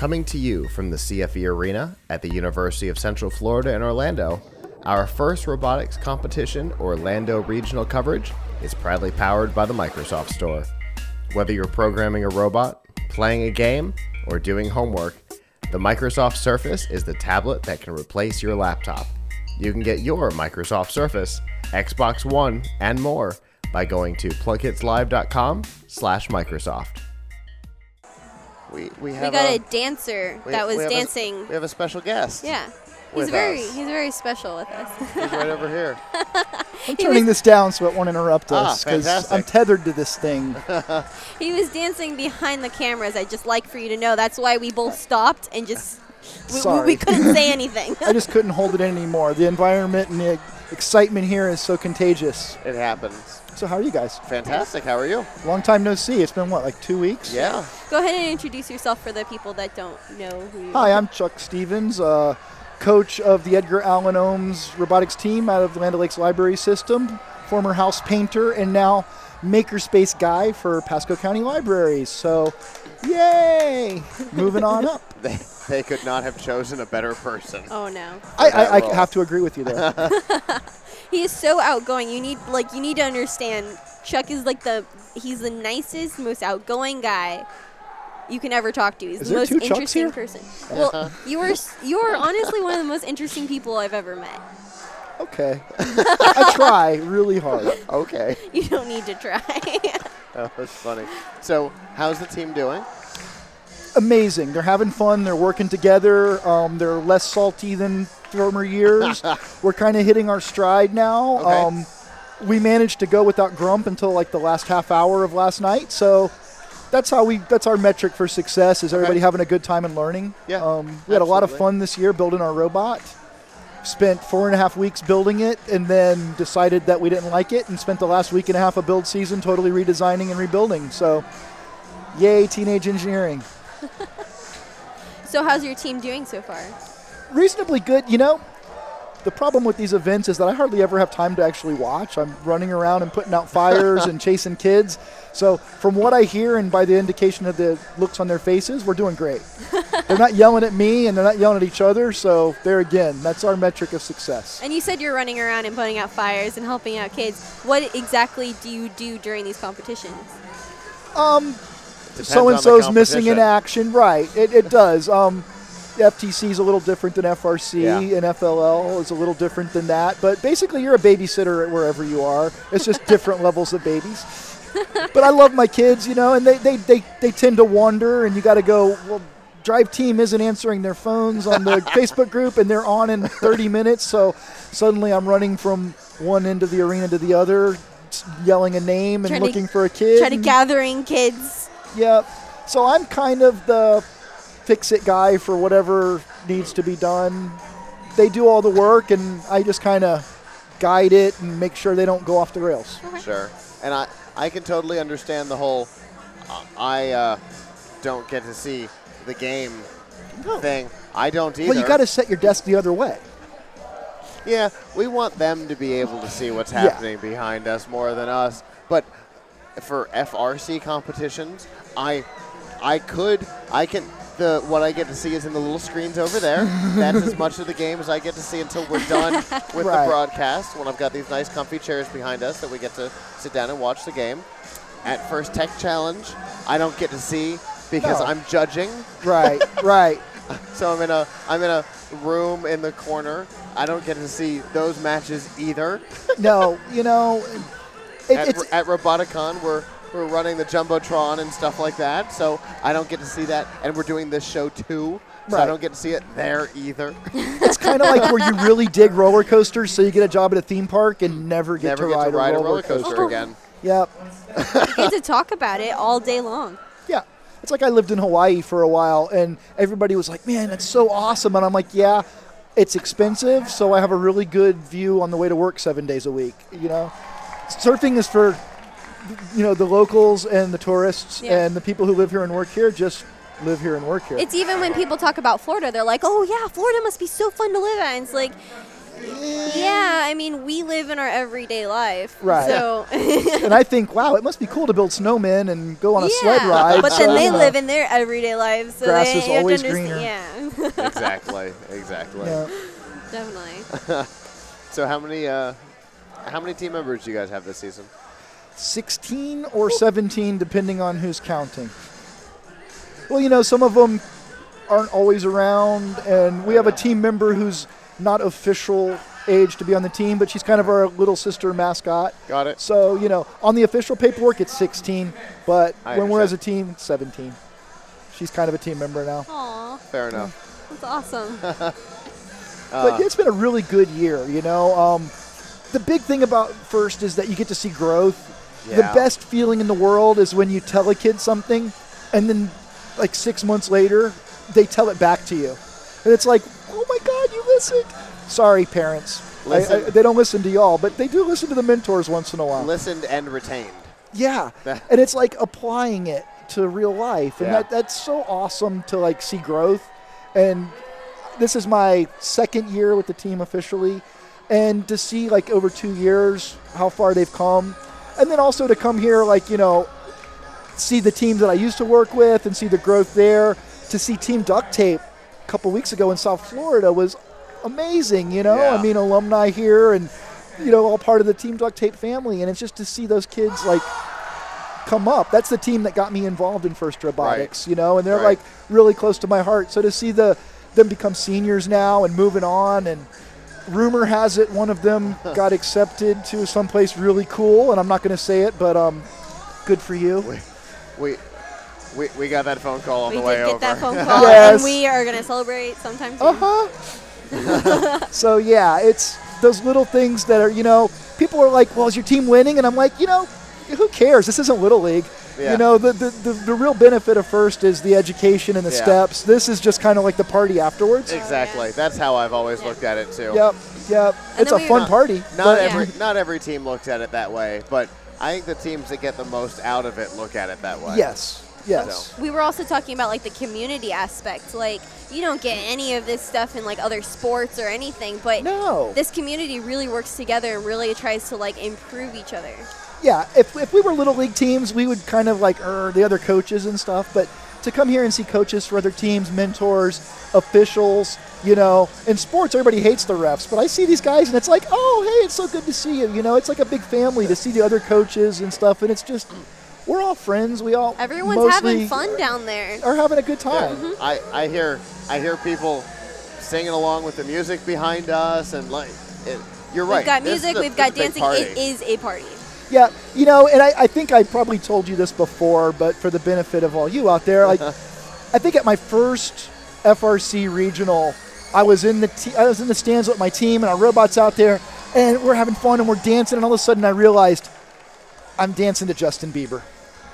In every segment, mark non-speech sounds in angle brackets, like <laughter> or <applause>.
Coming to you from the CFE Arena at the University of Central Florida in Orlando, our first robotics competition, Orlando Regional Coverage, is proudly powered by the Microsoft Store. Whether you're programming a robot, playing a game, or doing homework, the Microsoft Surface is the tablet that can replace your laptop. You can get your Microsoft Surface, Xbox One, and more by going to plugkitslive.com slash Microsoft. We we We got a, a dancer we- that was we have a- dancing. we have a special guest. yeah. He's very us. he's very special with us. He's right over here. <laughs> I'm turning this down so it won't interrupt Ah, us because fantastic. I'm tethered to this thing. <laughs> he was dancing behind the cameras. I'd just like for you to know that's why we both stopped and just we, we, Sorry. we couldn't say <laughs> anything. I just couldn't hold it in anymore. The environment and the excitement here is so contagious. It happens. So how are you guys? Fantastic. How are you? Long time no see. It's been what, like two weeks? Yeah. Go ahead and introduce yourself for the people that don't know who you Hi, are. I'm Chuck Stevens, uh, coach of the Edgar Allan Ohms robotics team out of the Land O'Lakes Library System, former house painter, and now makerspace guy for Pasco County Libraries. So, yay! Moving on up. <laughs> They, they could not have chosen a better person. Oh no. I, I, I have to agree with you there. <laughs> <laughs> He is so outgoing. You need like you need to understand. Chuck is like the he's the nicest, most outgoing guy you can ever talk to. He's Is the there most two Chucks interesting here? person. Well, you are s- you are honestly one of the most interesting people I've ever met. Okay. <laughs> I try really hard. Okay. <laughs> You don't need to try. <laughs> That was funny. So, how's the team doing? Amazing. They're having fun. They're working together. Um, they're less salty than former years. We're kind of hitting our stride now. Okay. Um, we managed to go without grump until like the last half hour of last night. So that's how we. That's our metric for success. Is everybody Okay. having a good time and learning? Yeah, Um, we had a lot of fun this year building our robot. Spent four and a half weeks building it, and then decided that we didn't like it, and spent the last week and a half of build season totally redesigning and rebuilding. So, yay, teenage engineering! <laughs> so how's your team doing so far? reasonably good. You know, the problem with these events is that I hardly ever have time to actually watch. I'm running around and putting out fires and chasing kids. So, from what I hear and by the indication of the looks on their faces, we're doing great. <laughs> they're not yelling at me and they're not yelling at each other. So, there again, that's our metric of success. And you said you're running around and putting out fires and helping out kids. What exactly do you do during these competitions? Um, so and the so's missing in action, right? It, it does. Um, FTC is a little different than FRC, Yeah. and FLL is a little different than that. But basically, you're a babysitter wherever you are. It's just different <laughs> levels of babies. <laughs> But I love my kids, you know, and they, they, they, they tend to wander, and you got to go, well, Drive Team isn't answering their phones on the <laughs> Facebook group, and they're on in 30 minutes. So suddenly I'm running from one end of the arena to the other, yelling a name and Trying to- looking for a kid. Try to gathering kids. Yep. So I'm kind of the fix it guy for whatever needs to be done. They do all the work, and I just kind of guide it and make sure they don't go off the rails. Sure. And I, I can totally understand the whole uh, I uh, don't get to see the game thing. I don't either. Well, you got to set your desk the other way. Yeah, we want them to be able to see what's Yeah. happening behind us more than us. But for FRC competitions, I I could I can the what I get to see is in the little screens over there. That's as much of the game as I get to see until we're done <laughs> with Right. the broadcast. When I've got these nice comfy chairs behind us that we get to sit down and watch the game. At first tech challenge, I don't get to see because No. I'm judging. Right, <laughs> right. So I'm in a I'm in a room in the corner. I don't get to see those matches either. No, you know, it, at, it's at Roboticon, we're we're running the jumbotron and stuff like that. So I don't get to see that, and we're doing this show too. So I don't get to see it there either. <laughs> it's kind of like where you really dig roller coasters, so you get a job at a theme park and never get Never to get ride, to ride a a roller, roller coaster again. <laughs> Yep. You get to talk about it all day long. Yeah. It's like I lived in Hawaii for a while and everybody was like, man, that's so awesome. And I'm like, yeah, it's expensive. So I have a really good view on the way to work seven days a week. You know, surfing is for, you know, the locals and the tourists Yeah. and the people who live here and work here just live here and work here. It's even when people talk about Florida, they're like, "Oh yeah, Florida must be so fun to live at." And it's like, Yeah, I mean, we live in our everyday life. Right. So. <laughs> and I think, wow, it must be cool to build snowmen and go on a yeah, sled ride. But so, then they you know, live in their everyday lives, so Grass they is you have to always understand- greener. Yeah, <laughs> exactly, exactly. yeah. definitely. <laughs> So how many uh, how many team members do you guys have this season? 16 or 17, depending on who's counting. Well, you know, some of them aren't always around, and we have a team member who's not official age to be on the team, but she's kind of our little sister mascot. Got it. So, you know, on the official paperwork, it's 16, but I when we're as a team, it's 17. She's kind of a team member now. Aw, Fair enough. that's awesome. <laughs> Uh, but it's been a really good year, you know. Um, the big thing about first is that you get to see growth. The best feeling in the world is when you tell a kid something, and then like six months later, they tell it back to you, and it's like, oh my God, you listened. Sorry, parents. I- I, they don't listen to y'all, but they do listen to the mentors once in a while. listened and retained. Yeah, <laughs> and it's like applying it to real life, and Yeah. that that's so awesome to like see growth. And this is my second year with the team officially, and to see like over two years how far they've come, and then also to come here like you know see the teams that I used to work with and see the growth there. To see Team Duct Tape a couple weeks ago in South Florida was amazing. You know, Yeah. I mean alumni here and you know all part of the Team Duct Tape family, and it's just to see those kids like come up. That's the team that got me involved in First Robotics. You know, and they're Right. like really close to my heart. So to see the them become seniors now and moving on and rumor has it one of them <laughs> got accepted to someplace really cool and i'm not going to say it but um good for you We we, we got that phone call on we the did get over. that phone <laughs> call, Yes. and we are gonna celebrate sometime soon. uh-huh <laughs> so yeah it's those little things that are you know people are like well is your team winning and i'm like you know who cares this isn't little league Yeah. you know the, the, the, the real benefit of first is the education and the Yeah. steps this is just kind of like the party afterwards Exactly. That's how I've always Yeah. looked at it too. yep yep And it's a fun Not- party Not but- every <laughs> not every team looks at it that way, but I think the teams that get the most out of it look at it that way. yes yes We were also talking about like the community aspect. Like you don't get any of this stuff in like other sports or anything, but no this community really works together and really tries to like improve each other. Yeah, if, if we were little league teams, we would kind of like er, the other coaches and stuff. But to come here and see coaches for other teams, mentors, officials, you know, in sports, everybody hates the refs. But I see these guys and it's like, oh, hey, it's so good to see you. You know, it's like a big family to see the other coaches and stuff. And it's just, we're all friends. We all Everyone's having fun down there. Are having a good Yeah. time. I, I hear I hear people singing along with the music behind us and like it, you're right. We've got music, we've got is a big dancing. party. It is a party. Yeah, you know, and I, I think I probably told you this before, but for the benefit of all you out there, like uh-huh. I think at my first FRC regional, I was in the te- I was in the stands with my team and our robots out there, and we're having fun and we're dancing, and all of a sudden I realized I'm dancing to Justin Bieber.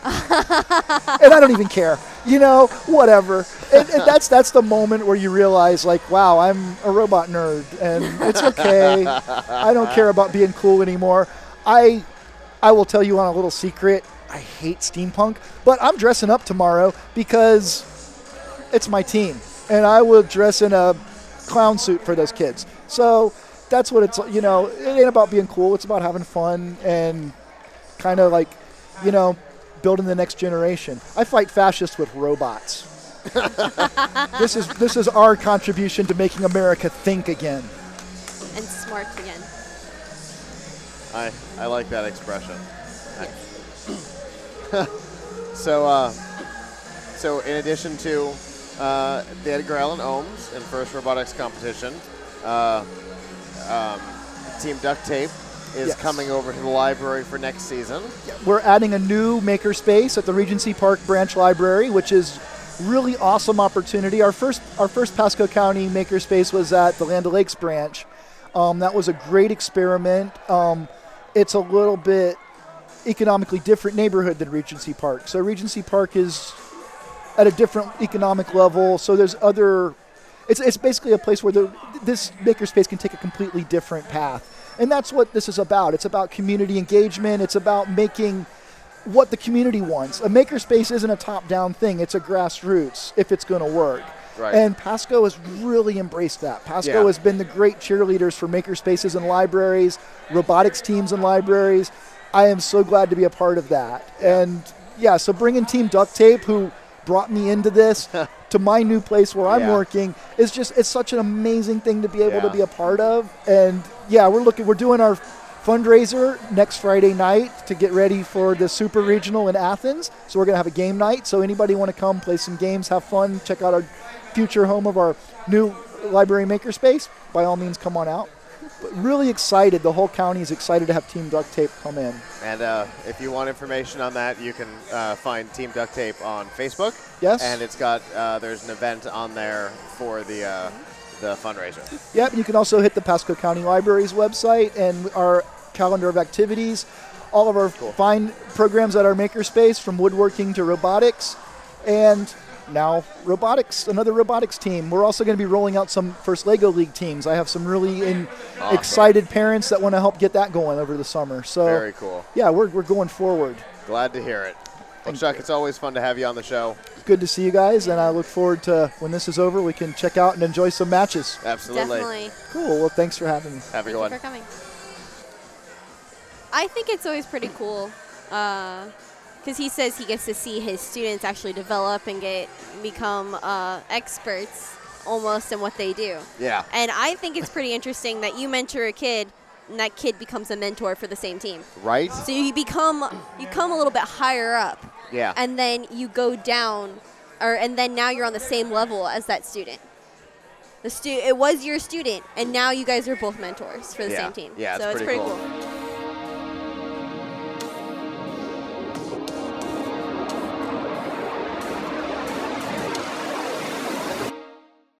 <laughs> and I don't even care, you know, whatever. And, and that's that's the moment where you realize, like, wow, I'm a robot nerd, and it's okay. I don't care about being cool anymore. I I will tell you on a little secret. I hate steampunk, but I'm dressing up tomorrow because it's my team, and I will dress in a clown suit for those kids. So that's what it's. You know, it ain't about being cool. It's about having fun and kind of like, you know, building the next generation. I fight fascists with robots. <laughs> this is this is our contribution to making America think again. And smart again. I, I like that expression. so, uh, so in addition to uh, the Edgar Allan Ohms and First Robotics competition, uh, um, Team Duct Tape is Yes. coming over to the library for next season. We're adding a new makerspace at the Regency Park Branch Library, which is really awesome opportunity. Our first our first Pasco County makerspace was at the Land O'Lakes branch. Um, that was a great experiment. Um, it's a little bit economically different neighborhood than Regency Park. So Regency Park is at a different economic level. So there's other. It's, it's basically a place where the, this makerspace can take a completely different path. And that's what this is about. It's about community engagement. It's about making what the community wants. A makerspace isn't a top-down thing. It's a grassroots if it's going to work. Right. And Pasco has really embraced that. Pasco Yeah. has been the great cheerleaders for makerspaces and libraries, robotics teams and libraries. I am so glad to be a part of that. And yeah, so bringing Team Duct Tape, who brought me into this, <laughs> to my new place where I'm Yeah. working, is just it's such an amazing thing to be able to be a part of. And yeah, we're looking, we're doing our fundraiser next Friday night to get ready for the Super Regional in Athens. So we're gonna have a game night. So anybody want to come play some games, have fun, check out our future home of our new library makerspace, by all means come on out. But really excited. The whole county is excited to have Team Duct Tape come in. And uh, if you want information on that, you can uh, find Team Duct Tape on Facebook. Yes. And it's got uh, there's an event on there for the uh, the fundraiser. Yep, you can also hit the Pasco County Library's website and our calendar of activities. All of our cool. fine programs at our makerspace, from woodworking to robotics, and now robotics, another robotics team. We're also going to be rolling out some first Lego League teams. I have some really in, Awesome. excited parents that want to help get that going over the summer. So Very cool. yeah, we're, we're going forward. Glad to hear it. Well, Thank Chuck, it's always fun to have you on the show. Good to see you guys, and I look forward to when this is over, we can check out and enjoy some matches. Absolutely. Definitely. Cool. Well, thanks for having me. Have a Thank good you one. for coming. I think it's always pretty cool uh, because he says he gets to see his students actually develop and get become uh, experts almost in what they do. Yeah. And I think it's pretty interesting that you mentor a kid and that kid becomes a mentor for the same team. Right? So you become you come a little bit higher up Yeah. and then you go down or and then now you're on the same level as that student. The stu- it was your student and now you guys are both mentors for the Yeah. same team. Yeah, so it's pretty pretty cool. cool.